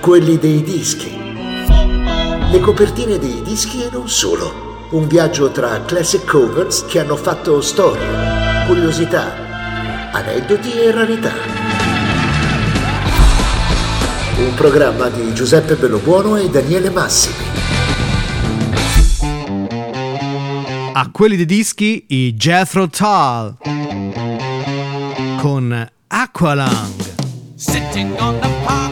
quelli dei dischi. Le copertine dei dischi e non solo. Un viaggio tra classic covers che hanno fatto storia, curiosità, aneddoti e rarità. Un programma di Giuseppe Bellobuono e Daniele Massimi. A quelli dei dischi i Jethro Tull con Aqualung. Il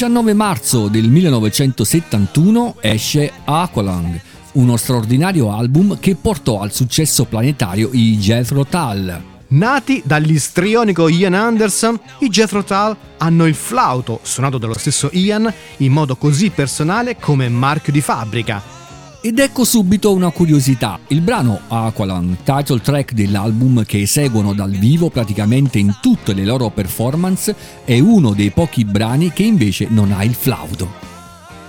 19 marzo del 1971 esce Aqualung, uno straordinario album che portò al successo planetario i Jethro Tull. Nati dall'istrionico Ian Anderson, i Jethro Tull hanno il flauto, suonato dallo stesso Ian, in modo così personale come marchio di fabbrica ed ecco subito una curiosità. Il brano Aqualung, title track dell'album che eseguono dal vivo praticamente in tutte le loro performance, è uno dei pochi brani che invece non ha il flauto.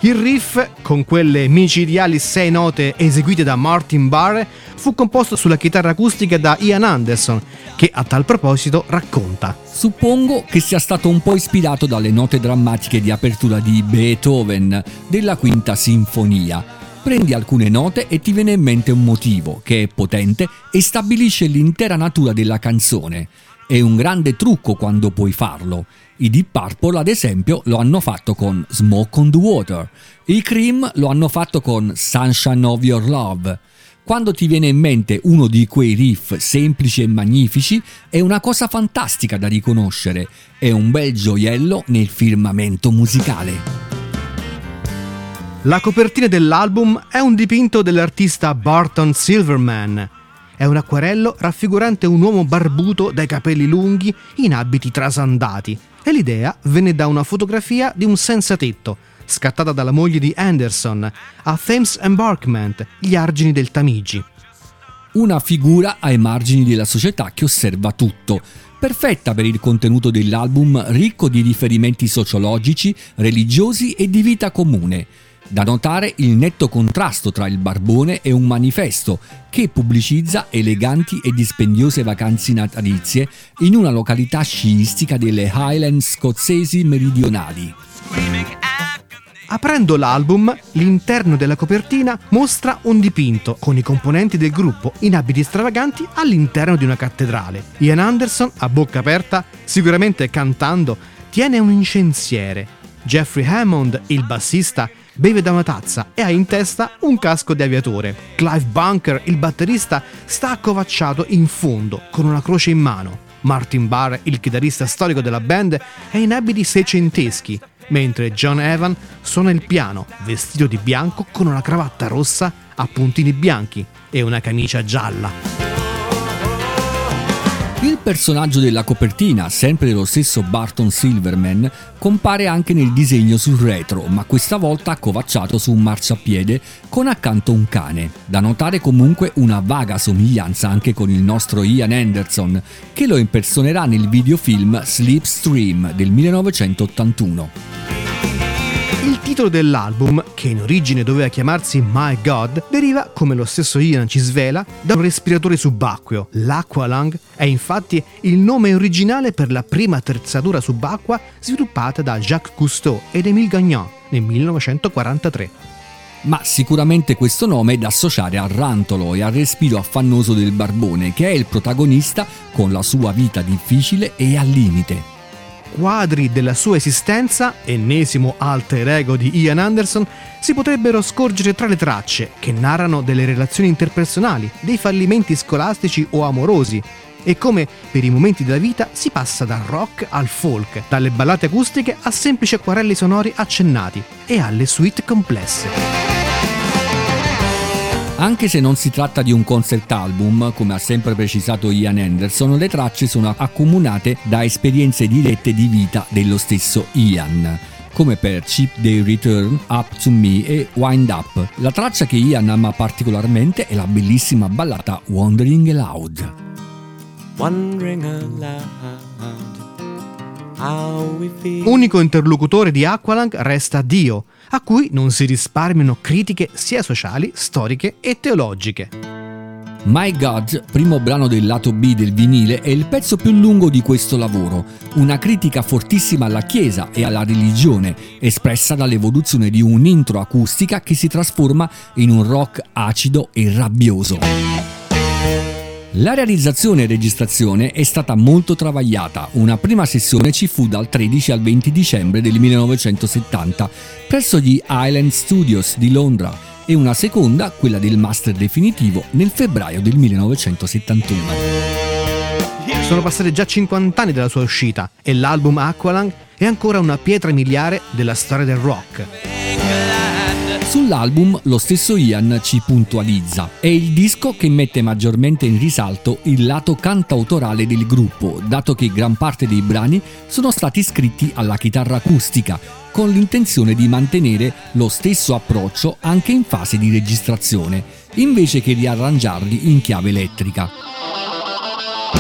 Il riff, con quelle micidiali sei note eseguite da Martin Barre, fu composto sulla chitarra acustica da Ian Anderson, che a tal proposito racconta. Suppongo che sia stato un po' ispirato dalle note drammatiche di apertura di Beethoven, della quinta sinfonia prendi alcune note e ti viene in mente un motivo che è potente e stabilisce l'intera natura della canzone. È un grande trucco quando puoi farlo. I Deep Purple, ad esempio, lo hanno fatto con Smoke on the Water. I Cream lo hanno fatto con Sunshine of Your Love. Quando ti viene in mente uno di quei riff semplici e magnifici, è una cosa fantastica da riconoscere. È un bel gioiello nel firmamento musicale. La copertina dell'album è un dipinto dell'artista Barton Silverman. È un acquarello raffigurante un uomo barbuto dai capelli lunghi in abiti trasandati e l'idea venne da una fotografia di un senza tetto, scattata dalla moglie di Anderson a Thames Embarkment, gli argini del Tamigi. Una figura ai margini della società che osserva tutto, perfetta per il contenuto dell'album ricco di riferimenti sociologici, religiosi e di vita comune da notare il netto contrasto tra il barbone e un manifesto che pubblicizza eleganti e dispendiose vacanze natalizie in una località sciistica delle Highlands scozzesi meridionali. Aprendo l'album, l'interno della copertina mostra un dipinto con i componenti del gruppo in abiti stravaganti all'interno di una cattedrale. Ian Anderson, a bocca aperta, sicuramente cantando, tiene un incensiere. Jeffrey Hammond, il bassista, beve da una tazza e ha in testa un casco di aviatore. Clive Bunker, il batterista, sta accovacciato in fondo con una croce in mano. Martin Barr, il chitarrista storico della band, è in abiti seicenteschi, mentre John Evan suona il piano, vestito di bianco con una cravatta rossa a puntini bianchi e una camicia gialla. Il personaggio della copertina, sempre dello stesso Barton Silverman, compare anche nel disegno sul retro, ma questa volta accovacciato su un marciapiede con accanto un cane. Da notare comunque una vaga somiglianza anche con il nostro Ian Anderson, che lo impersonerà nel videofilm Sleepstream del 1981. Il titolo dell'album, che in origine doveva chiamarsi My God, deriva, come lo stesso Ian ci svela, da un respiratore subacqueo. L'Aqualung è infatti il nome originale per la prima attrezzatura subacquea sviluppata da Jacques Cousteau ed Émile Gagnon nel 1943 ma sicuramente questo nome è da associare al rantolo e al respiro affannoso del barbone, che è il protagonista con la sua vita difficile e al limite quadri della sua esistenza, ennesimo alter ego di Ian Anderson, si potrebbero scorgere tra le tracce che narrano delle relazioni interpersonali, dei fallimenti scolastici o amorosi, e come per i momenti della vita si passa dal rock al folk, dalle ballate acustiche a semplici acquarelli sonori accennati e alle suite complesse. Anche se non si tratta di un concept album, come ha sempre precisato Ian Anderson, le tracce sono accomunate da esperienze dirette di vita dello stesso Ian come per Cheap Day Return, Up to Me e Wind Up. La traccia che Ian ama particolarmente è la bellissima ballata Wandering Aloud. Wandering aloud. Unico interlocutore di Aqualung resta Dio, a cui non si risparmiano critiche sia sociali, storiche e teologiche. My God, primo brano del lato B del vinile, è il pezzo più lungo di questo lavoro, una critica fortissima alla Chiesa e alla religione, espressa dall'evoluzione di un'intro acustica che si trasforma in un rock acido e rabbioso. La realizzazione e registrazione è stata molto travagliata. Una prima sessione ci fu dal 13 al 20 dicembre del 1970 presso gli Island Studios di Londra e una seconda, quella del master definitivo, nel febbraio del 1971. Sono passati già 50 anni dalla sua uscita e l'album Aqualung è ancora una pietra miliare della storia del rock. Sull'album lo stesso Ian ci puntualizza. È il disco che mette maggiormente in risalto il lato cantautorale del gruppo, dato che gran parte dei brani sono stati scritti alla chitarra acustica, con l'intenzione di mantenere lo stesso approccio anche in fase di registrazione, invece che riarrangiarli in chiave elettrica.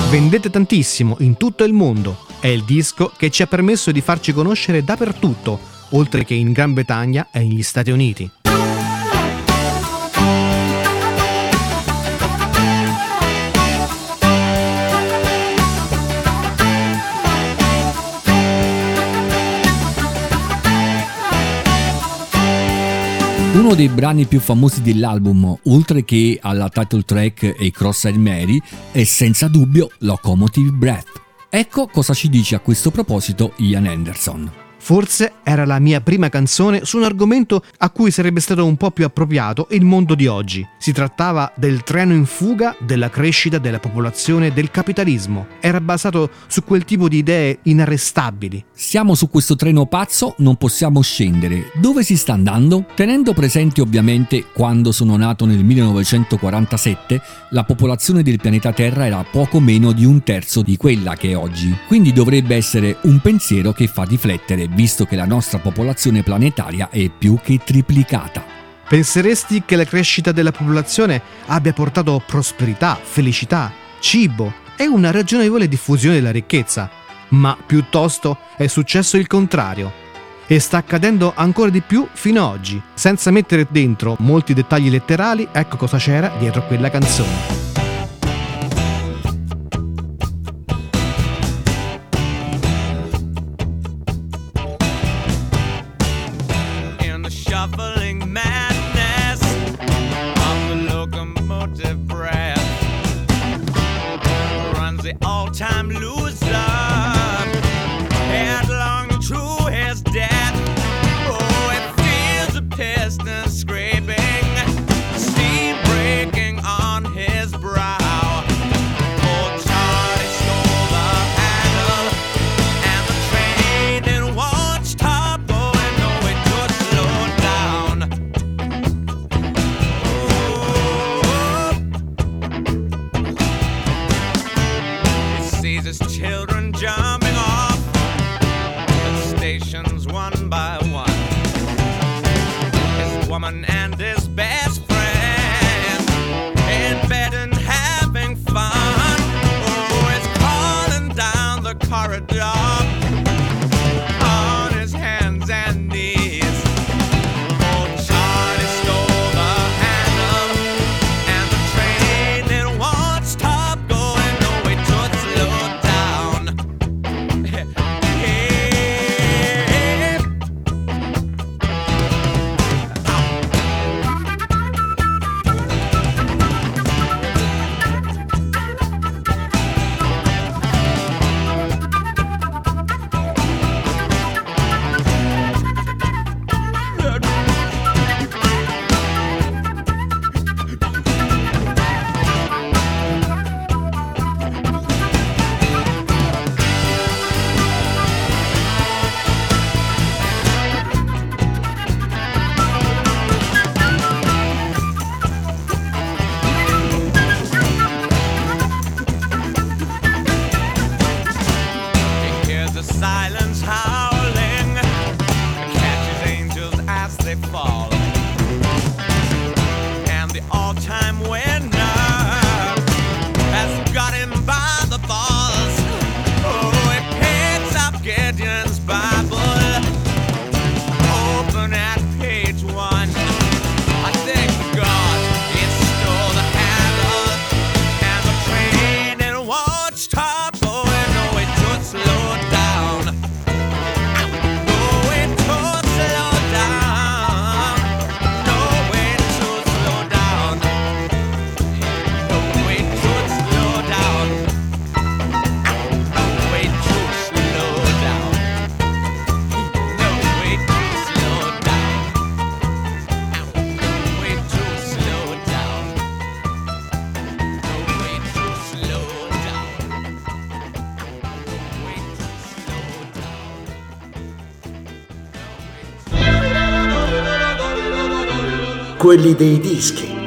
Vendete tantissimo in tutto il mondo. È il disco che ci ha permesso di farci conoscere dappertutto, oltre che in Gran Bretagna e negli Stati Uniti. Uno dei brani più famosi dell'album, oltre che alla title track e Cross-Eyed Mary, è senza dubbio Locomotive Breath. Ecco cosa ci dice a questo proposito Ian Anderson. Forse era la mia prima canzone su un argomento a cui sarebbe stato un po' più appropriato il mondo di oggi. Si trattava del treno in fuga, della crescita della popolazione del capitalismo. Era basato su quel tipo di idee inarrestabili. Siamo su questo treno pazzo, non possiamo scendere. Dove si sta andando? Tenendo presente ovviamente quando sono nato nel 1947, la popolazione del pianeta Terra era poco meno di un terzo di quella che è oggi. Quindi dovrebbe essere un pensiero che fa riflettere visto che la nostra popolazione planetaria è più che triplicata. Penseresti che la crescita della popolazione abbia portato prosperità, felicità, cibo e una ragionevole diffusione della ricchezza, ma piuttosto è successo il contrario. E sta accadendo ancora di più fino ad oggi. Senza mettere dentro molti dettagli letterali, ecco cosa c'era dietro quella canzone. time loop. woman and this quelli dei dischi.